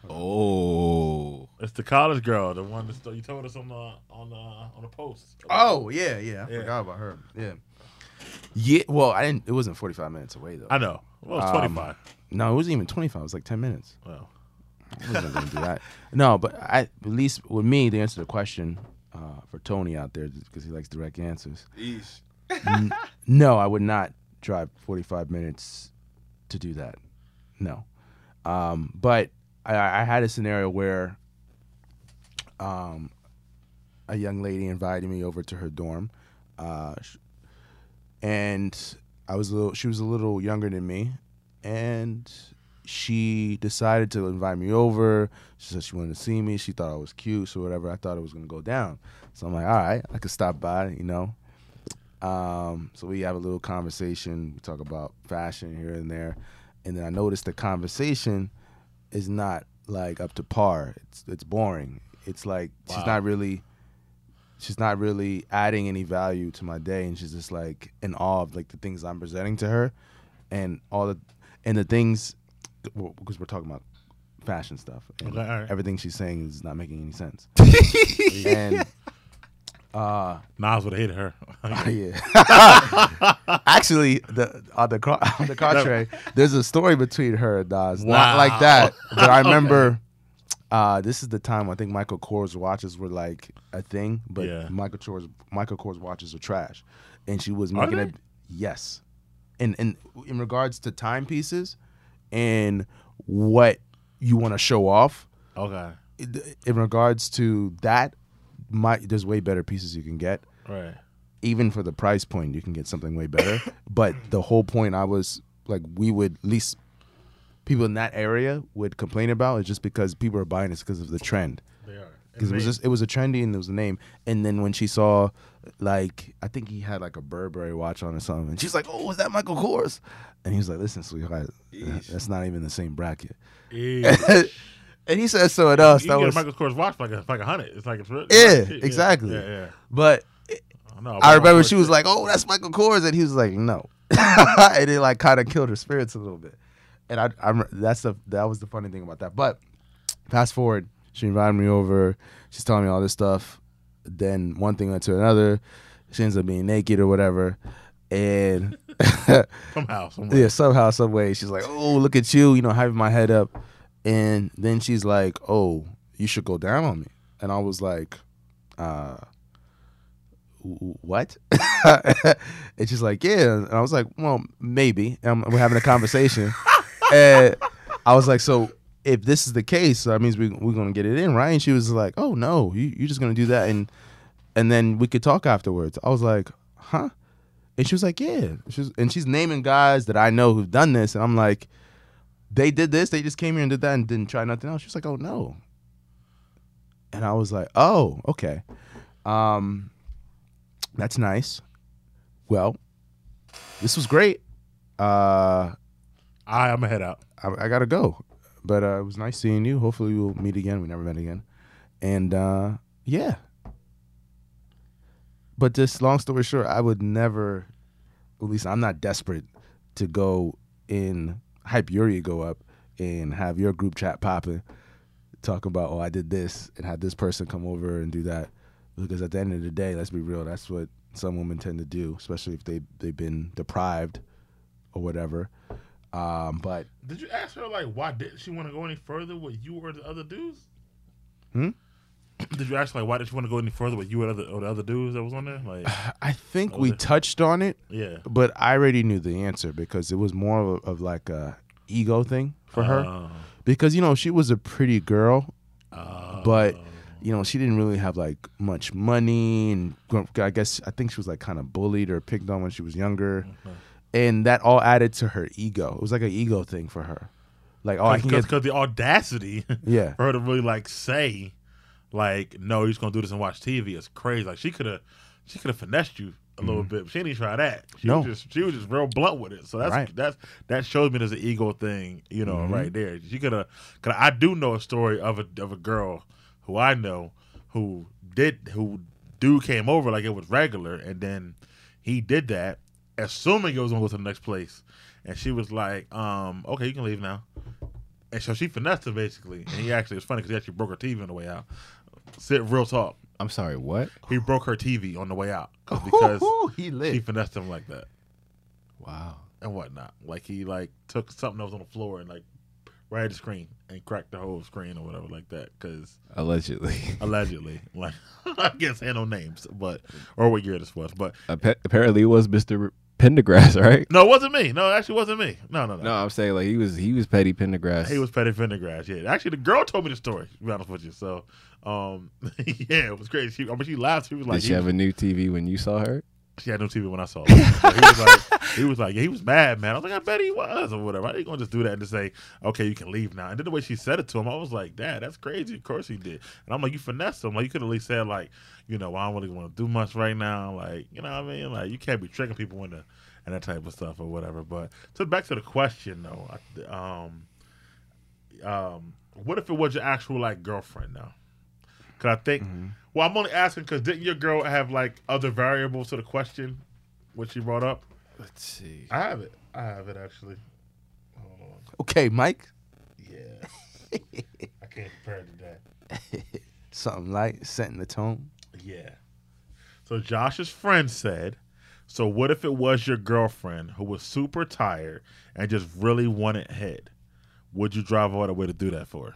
Oh, It's the college girl, the one that you told us on the on the on the post. Oh yeah, yeah. I Yeah. forgot about her. Yeah. Yeah. Well, I didn't. It wasn't 45 minutes away though. I know. Well, it's Um, twenty five. no, it wasn't even 25. It was like 10 minutes. well, I wasn't gonna do that. [laughs] No, but I at least with me to answer to the question uh, for Tony out there because he likes direct answers. N- no, I would not drive 45 minutes to do that. No. Um, but I, I had a scenario where um, a young lady invited me over to her dorm, uh, and I was a little. She was a little younger than me, and she decided to invite me over. She said she wanted to see me. She thought I was cute, so whatever. I thought it was gonna go down. So I'm like, all right, I could stop by, you know. Um, so we have a little conversation. We talk about fashion here and there, and then I noticed the conversation is not like up to par. It's it's boring. It's like she's not really she's not really adding any value to my day, and she's just like in awe of like the things I'm presenting to her, and all the and the things because we're talking about fashion stuff. And Okay, right. Everything she's saying is not making any sense. [laughs] and uh Nas would have hated her. [laughs] [laughs] yeah. Actually, the on the co- [laughs] on the contrary, there's a story between her and Nas. Not like that, but I remember. Uh, this is the time I think Michael Kors watches were like a thing, but Yeah. Michael Kors Michael Kors watches are trash, and she was making they? it. Yes, and and in regards to timepieces and what you want to show off, okay. in regards to that, my there's way better pieces you can get Right. even for the price point, you can get something way better. [coughs] but the whole point I was like, we would at least people in that area would complain about is just because people are buying this because of the trend. They are. Because it was just it was a trendy and it was a name. And then when she saw, like, I think he had like a Burberry watch on or something, and she's like, "Oh, is that Michael Kors?" And he was like, "Listen, sweetheart, that's not even the same bracket." [laughs] And he said so else. you That get was, a Michael Kors watch like a, like a hundred. It's like it's really Yeah, cheap. exactly. Yeah, yeah. but I, know, I remember she was like, "Oh, that's Michael Kors," and he was like, "No," [laughs] and it like kind of killed her spirits a little bit. And I, I, that's the that was the funny thing about that. But fast forward, she invited me over. She's telling me all this stuff. Then one thing led to another. She ends up being naked or whatever, and [laughs] somehow, somewhere. [laughs] yeah, somehow, some way, she's like, "Oh, look at you," you know, having my head up, and then she's like, "Oh, you should go down on me," and I was like, "Uh, what?" [laughs] and she's like, "Yeah," and I was like, "Well, maybe." And we're having a conversation, [laughs] and I was like, "So." If this is the case, that means we we're gonna get it in, right? And she was like, "Oh no, you you're just gonna do that, and and then we could talk afterwards." I was like, "Huh?" And she was like, "Yeah." She's and she's naming guys that I know who've done this, and I'm like, "They did this. They just came here and did that and didn't try nothing else." She was like, "Oh no." And I was like, "Oh, okay, um, that's nice." Well, this was great. Uh, I, I'm gonna head out. I, I gotta go, but uh, it was nice seeing you. Hopefully, we'll meet again. We never met again, and uh, yeah. But just long story short, I would never. At least I'm not desperate to go in hype your ego up and have your group chat popping, talk about oh I did this and had this person come over and do that. Because at the end of the day, let's be real, that's what some women tend to do, especially if they they've been deprived or whatever. Um, but Did you ask her like why didn't she want to go any further with you or the other dudes? Hmm? Did you ask like why did you want to go any further with you or the, or the other dudes that was on there? Like, I think Oh, we the- touched on it, yeah. but I already knew the answer because it was more of, of like a ego thing for her. Oh. Because you know she was a pretty girl, Oh. but you know she didn't really have like much money, and I guess I think she was like kind of bullied or picked on when she was younger, and that all added to her ego. It was like an ego thing for her. Like oh I can because the audacity yeah [laughs] for her to really like say, like, no, you're just gonna do this and watch TV. It's crazy. Like she could have, she could have finessed you a little bit. But she didn't even try that. She Mm-hmm. No. was just she was just real blunt with it. So that's Right. that's that shows me there's an ego thing, you know, Mhm. right there. She could have. Cause I do know a story of a of a girl who I know who did who dude came over like it was regular, and then he did that, assuming it was gonna go to the next place, and she was like, um, okay, you can leave now. And so she finessed him basically, and he actually it's funny because he actually broke her TV on the way out. Sit real talk. I'm sorry, what? He broke her TV on the way out [laughs] because he she finessed him like that Wow. and whatnot. Like he like took something that was on the floor and like right at the screen and cracked the whole screen or whatever like that. Because Allegedly. [laughs] allegedly, like [laughs] I can't say no names, but or what year this was, but Appa- Apparently, it was Mr. Pendergrass, [laughs] right? no, it wasn't me. No, it actually wasn't me. No, no, no. No, I'm saying like he was he was petty Pendergrass. He was Petty Pendergrass. Yeah, actually, the girl told me the story. To be honest with you, so um, [laughs] yeah, it was crazy. She, I mean, she laughed. She was like, Did she have a new TV when you saw her? She had no TV when I saw her. But he was like, he was like, yeah, he was mad, man. I was like, I bet he was, or whatever. How you gonna just do that and just say, okay, you can leave now? And then the way she said it to him, I was like, Dad, that's crazy. Of course he did. And I'm like, you finessed him. Like you could at least said, like, you know, I don't really want to do much right now. Like, you know what I mean? Like, you can't be tricking people into and that type of stuff or whatever. But so back to the question though, um, um, what if it was your actual like girlfriend now? Cause I think, mm-hmm. well, I'm only asking because didn't your girl have like other variables to the question, which she brought up? Let's see. I have it. I have it actually. Hold on. Okay, Mike. Yeah. I can't compare it to that. [laughs] Something like setting the tone. Yeah. So Josh's friend said, "So what if it was your girlfriend who was super tired and just really wanted head? Would you drive all the way to do that for her?"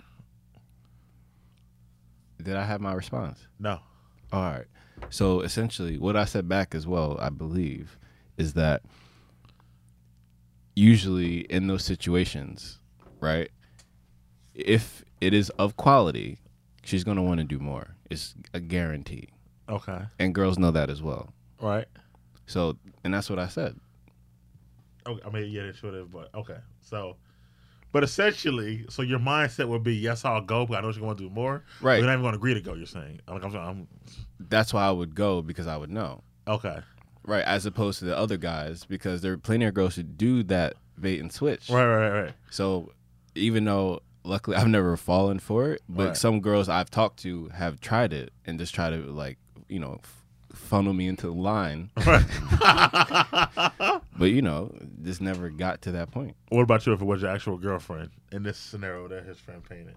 Did I have my response? No. All right. So essentially, what I said back as well, I believe, is that usually in those situations, right, if it is of quality, she's going to want to do more. It's a guarantee. Okay. And girls know that as well. Right. So, and that's what I said. Okay. I mean, yeah, they should have, but okay. So, but essentially, so your mindset would be, yes, I'll go, but I know she's going to do more. Right. You're not even going to agree to go. You're saying, like, I'm, I'm That's why I would go because I would know. okay. Right. As opposed to the other guys because there are plenty of girls who do that bait and switch. Right. Right. Right. So even though luckily [laughs] I've never fallen for it, but Right. some girls I've talked to have tried it and just try to like you know funnel me into the line, [laughs] Right. [laughs] but you know this never got to that point. what about you if it was your actual girlfriend in this scenario that his friend painted?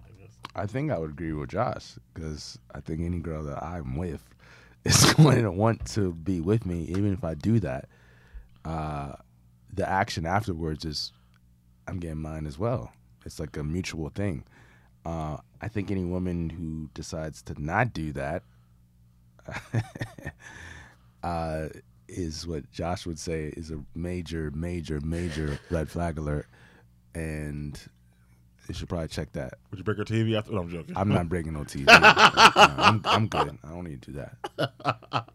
I think I would agree with Josh because I think any girl that I'm with [laughs] is going to want to be with me, even if I do that. Uh, the action afterwards is I'm getting mine as well. It's like a mutual thing. Uh, I think any woman who decides to not do that [laughs] uh, is what Josh would say is a major, major, major red flag alert, and you should probably check that. Would you break her TV after? No, I'm joking. I'm not breaking no [laughs] TV. No, I'm, I'm good. I don't need to do that.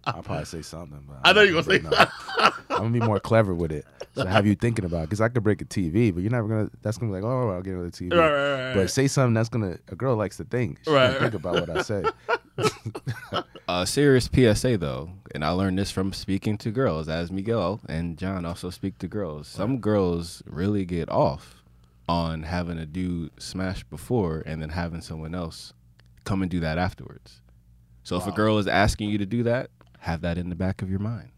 I'll probably say something. But I know you're gonna say no- I'm gonna be more clever with it. So have you thinking about? Because I could break a TV, but you're never gonna. That's gonna be like, oh, I'll get another TV. Right, right, right, But say something that's gonna. A girl likes to think. She Right, right. Think about what I say. [laughs] [laughs] A serious PSA though, and I learned this from speaking to girls, as Miguel and John also speak to girls. Some girls really get off on having a dude smash before and then having someone else come and do that afterwards. So if a girl is asking you to do that, have that in the back of your mind.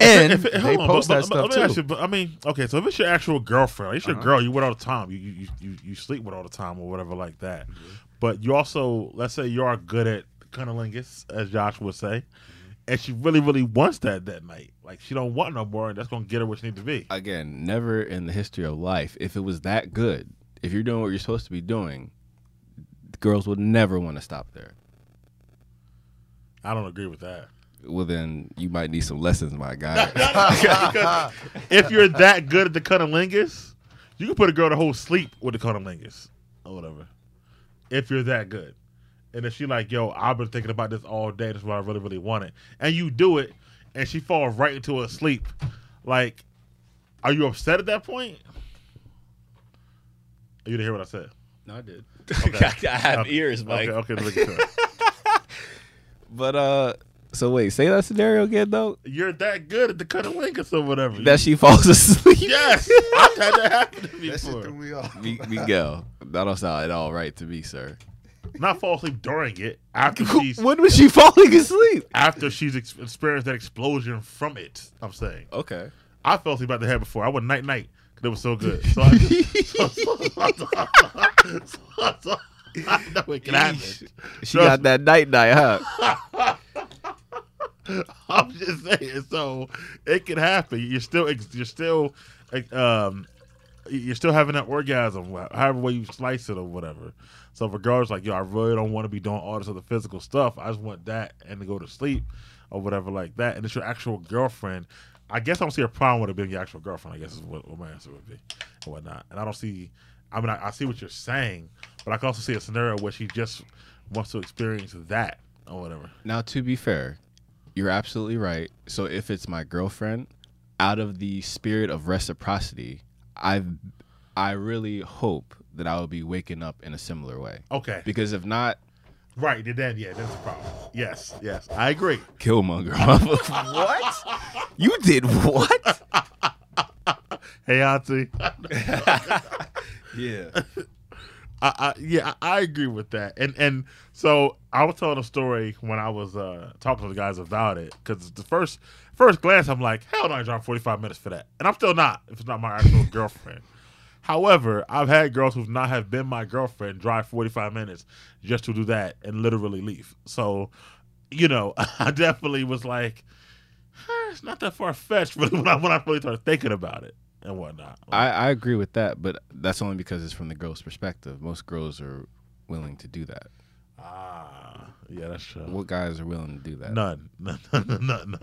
And If it- they on, post but- that but- stuff let me ask too. you, but, I mean, okay, so if it's your actual girlfriend, like, it's your Uh-huh. girl you with all the time, you, you you you you sleep with all the time or whatever like that. Mm-hmm. But you also, let's say, you are good at cunnilingus, as Josh would say, Mm-hmm. and she really really wants that that night. Like she don't want no more, and that's gonna get her where she need to be. Again, never in the history of life, if it was that good, if you're doing what you're supposed to be doing, girls would never want to stop there. I don't agree with that. Well, then you might need some lessons, my guy. [laughs] if you're that good at the cunnilingus, you can put a girl to whole sleep with the cunnilingus or whatever. If you're that good. And if she like, yo, I've been thinking about this all day. This is what I really, really wanted. And you do it, and she falls right into a sleep. Like, are you upset at that point? You didn't hear what I said. no, I did. Okay. [laughs] I have Okay. ears, Mike. Okay, okay, look at that. But uh, so wait, say that scenario again though. You're that good at the cunnilingus or whatever. That she falls asleep. [laughs] yes, I've had that happen to me That shit before. threw me off. Mi- Miguel, that don't sound at all right to me, sir. not fall asleep during it after [laughs] she's When was she falling asleep? after she's ex- experienced that explosion from it. I'm saying Okay. I fell asleep at the head before. I went night night because it was so good. So I, [laughs] so, so, so, so, I know it can happen. She Trust got me. that night night, huh? [laughs] I'm just saying. So it can happen. You're still you're still um you're still having that orgasm, however way you slice it or whatever. So girl's like, yo, I really don't want to be doing all this other physical stuff. I just want that and to go to sleep or whatever like that. And it's your actual girlfriend. I guess I don't see a problem with it being your actual girlfriend. I guess is what, what my answer would be and whatnot. And I don't see. I mean, I, I see what you're saying, but I can also see a scenario where she just wants to experience that or whatever. Now, to be fair, you're absolutely right. So if it's my girlfriend, out of the spirit of reciprocity, I I really hope that I will be waking up in a similar way. Okay. Because if not, Right, then yeah, that's the problem. Yes, yes, I agree. Killmonger. [laughs] what? You did what? [laughs] Hey, Auntie, [laughs] Yeah. I, I yeah, I, agree with that. And and so I was telling a story when I was uh, talking to the guys about it because the first first glance I'm like, hell no, I drive 45 minutes for that, and I'm still not if it's not my actual [laughs] girlfriend. However, I've had girls who've not have been my girlfriend drive 45 minutes just to do that and literally leave. So, you know, [laughs] I definitely was like, "Eh, it's not that far fetched really [laughs] when I when I really started thinking about it and whatnot. I, I agree with that, but that's only because it's from the girl's perspective. Most girls are willing to do that. ah, yeah, that's true. What guys are willing to do that? None, [laughs] none, none, none, none,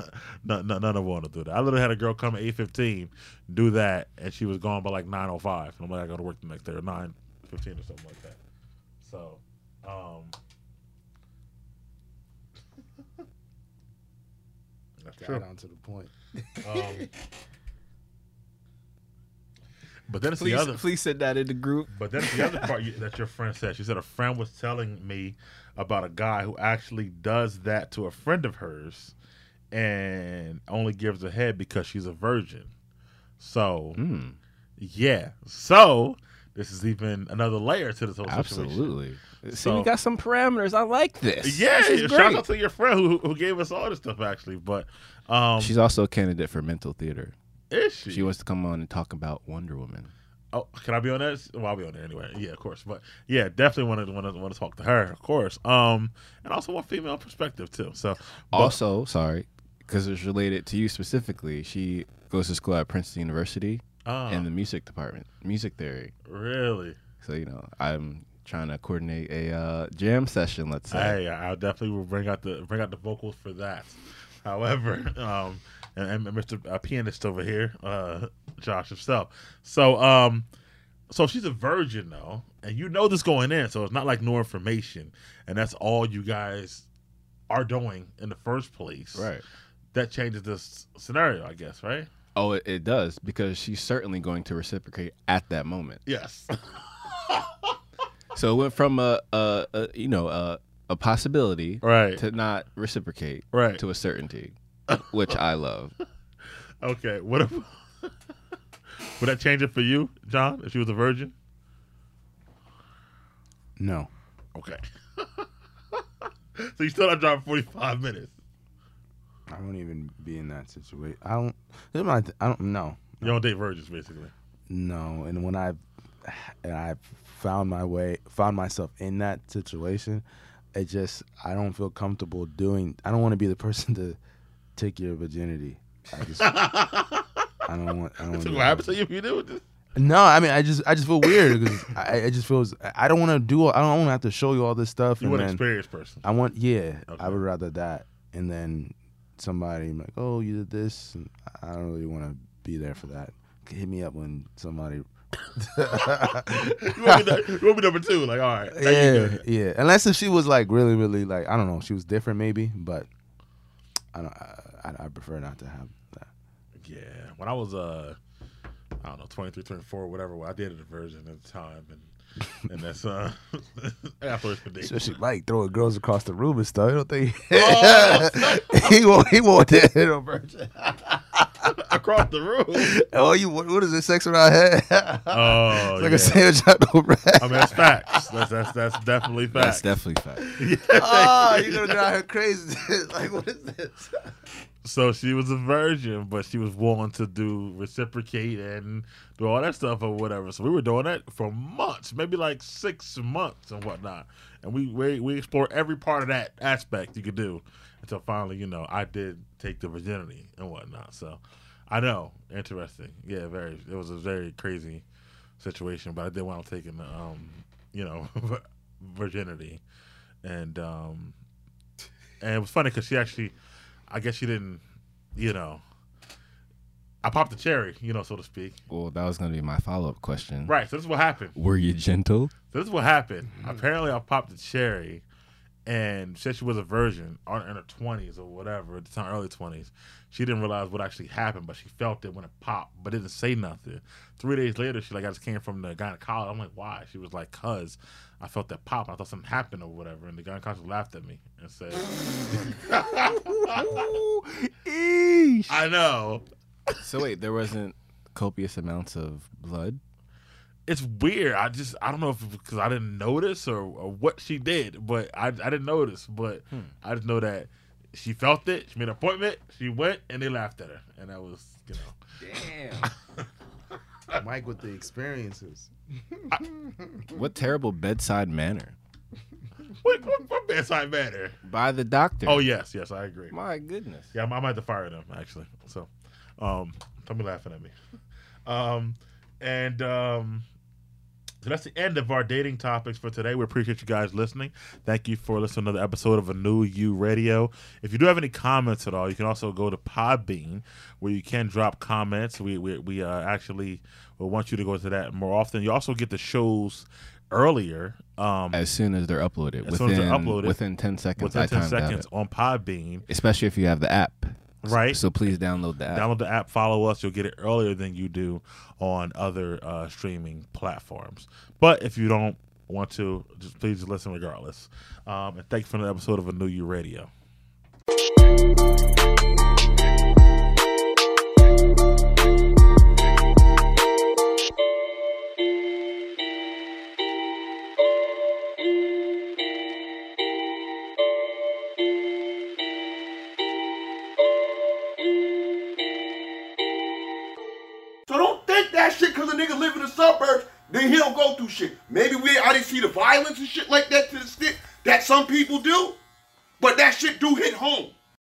none, none, none of want to do that. I literally had a girl come at eight fifteen, do that, and she was gone by like nine oh five. And I'm like, I got to work the next day or nine fifteen or something like that. So, um, [laughs] that's Got true. on to the point. Um, [laughs] but then it's Please, the other. please send that in the group. But that's the other part you, that your friend said. She said a friend was telling me about a guy who actually does that to a friend of hers and only gives a head because she's a virgin. So, Mm, yeah. So, this is even another layer to this whole situation. absolutely. See, So- we got some parameters. I like this. Yeah, This is shout great. out to your friend who, who gave us all this stuff, actually. But, um, She's also a candidate for mental theater. Is she? She wants to come on and talk about Wonder Woman. Oh, can I be on that? Well, I'll be on there anyway. Yeah, of course. But yeah, definitely want to want to want to talk to her, of course. Um, and also one female perspective too. So but- Also, sorry, because it's related to you specifically. She goes to school at Princeton University Ah, in the music department, music theory. really. So you know, I'm trying to coordinate a uh, jam session. Let's say. Hey, I definitely will bring out the bring out the vocals for that. However, [laughs] um, and, and Mr. Uh, pianist over here, uh, Josh himself. So, um, so she's a virgin though, and you know this going in, so it's not like no information, and that's all you guys are doing in the first place. Right. That changes this scenario, I guess, right? Oh, it, it does because she's certainly going to reciprocate at that moment. Yes. So it went from a, a, a you know a, a possibility Right. to not reciprocate Right. to a certainty, which I love. [laughs] Okay. What if [laughs] would that change it for you, John, if she was a virgin? No. Okay. [laughs] so you still not driving forty five minutes. I won't even be in that situation. I don't. my th- I don't know. You don't date virgins, basically. No, and when I and I found my way, found myself in that situation, it just I don't feel comfortable doing. I don't want to be the person to take your virginity. I just [laughs] I don't want. I don't want. What happens to you if you do this? No, I mean I just I just feel weird because I, it just feels I don't want to do. I don't want to have to show you all this stuff. You want an experienced person. I want yeah. Okay. I would rather that, and then somebody like, oh, you did this. And I don't really want to be there for that. Hit me up when somebody [laughs] you, want me to, you want me number two? Like, all right. yeah, yeah. Unless if she was like really, really like I don't know, she was different maybe, but I don't. I, I, prefer not to have that. Yeah. When I was uh I don't know, 23, 24, whatever, I dated a virgin at the time and and that's uh [laughs] first. Especially like throwing girls across the room and stuff. I don't think Oh, [laughs] he won't. He won't [laughs] hit a virgin. [laughs] across the room. Oh, you what, what is it? Sex around head? [laughs] Oh, it's like yeah. a sandwich out no bread. I mean, that's facts. That's that's that's definitely facts. That's definitely fact. [laughs] oh, you're gonna drive her crazy. like what is this? So she was a virgin, but she was willing to do reciprocate and do all that stuff or whatever. So we were doing that for months, maybe like six months and whatnot. And we we, we explored every part of that aspect you could do until finally, you know, I did take the virginity and whatnot. So I know, interesting. Yeah, very. It was a very crazy situation, but I did want to take the, um, you know, [laughs] virginity, and um, and it was funny because she actually. I guess she didn't, you know. I popped the cherry, you know, so to speak. Well, that was going to be my follow up question. Right. So this is what happened. Were you gentle? So this is what happened. Apparently, I popped the cherry, and said she was a virgin, or in her twenties or whatever, at the time, early twenties. She didn't realize what actually happened, but she felt it when it popped, but didn't say nothing. Three days later, she like, I just came from the gynecologist. I'm like, why? She was like, cause I felt that pop. I thought something happened or whatever, and the gynecologist laughed at me and said, [laughs] [laughs] I know. So wait, there wasn't copious amounts of blood. It's weird. I just I don't know if because I didn't notice or, or what she did, but I I didn't notice. But I just know that she felt it. She made an appointment. She went and they laughed at her, and that was you know. Damn. [laughs] Mike with the experiences. What terrible bedside manner What, what, what bedside manner? by the doctor. Oh yes, yes, I agree. my goodness. Yeah, I might have to fire them actually. So, um, don't be laughing at me. Um, and um, so that's the end of our dating topics for today. We appreciate you guys listening. Thank you for listening to another episode of A-Nu-U radio. If you do have any comments at all, you can also go to Podbean where you can drop comments. We we, we uh, actually will want you to go to that more often. You also get the shows earlier. Um, As soon as they're uploaded, As within soon as they're uploaded, within ten seconds, within ten seconds on Podbean. Especially if you have the app, Right. So please download the app. Download the app, follow us. You'll get it earlier than you do on other uh, streaming platforms. But if you don't want to, just please just listen regardless. Um, and thanks for another episode of A-Nu-U Radio. Through shit. Maybe we I didn't see the violence and shit like that to the extent that some people do, but that shit do hit home.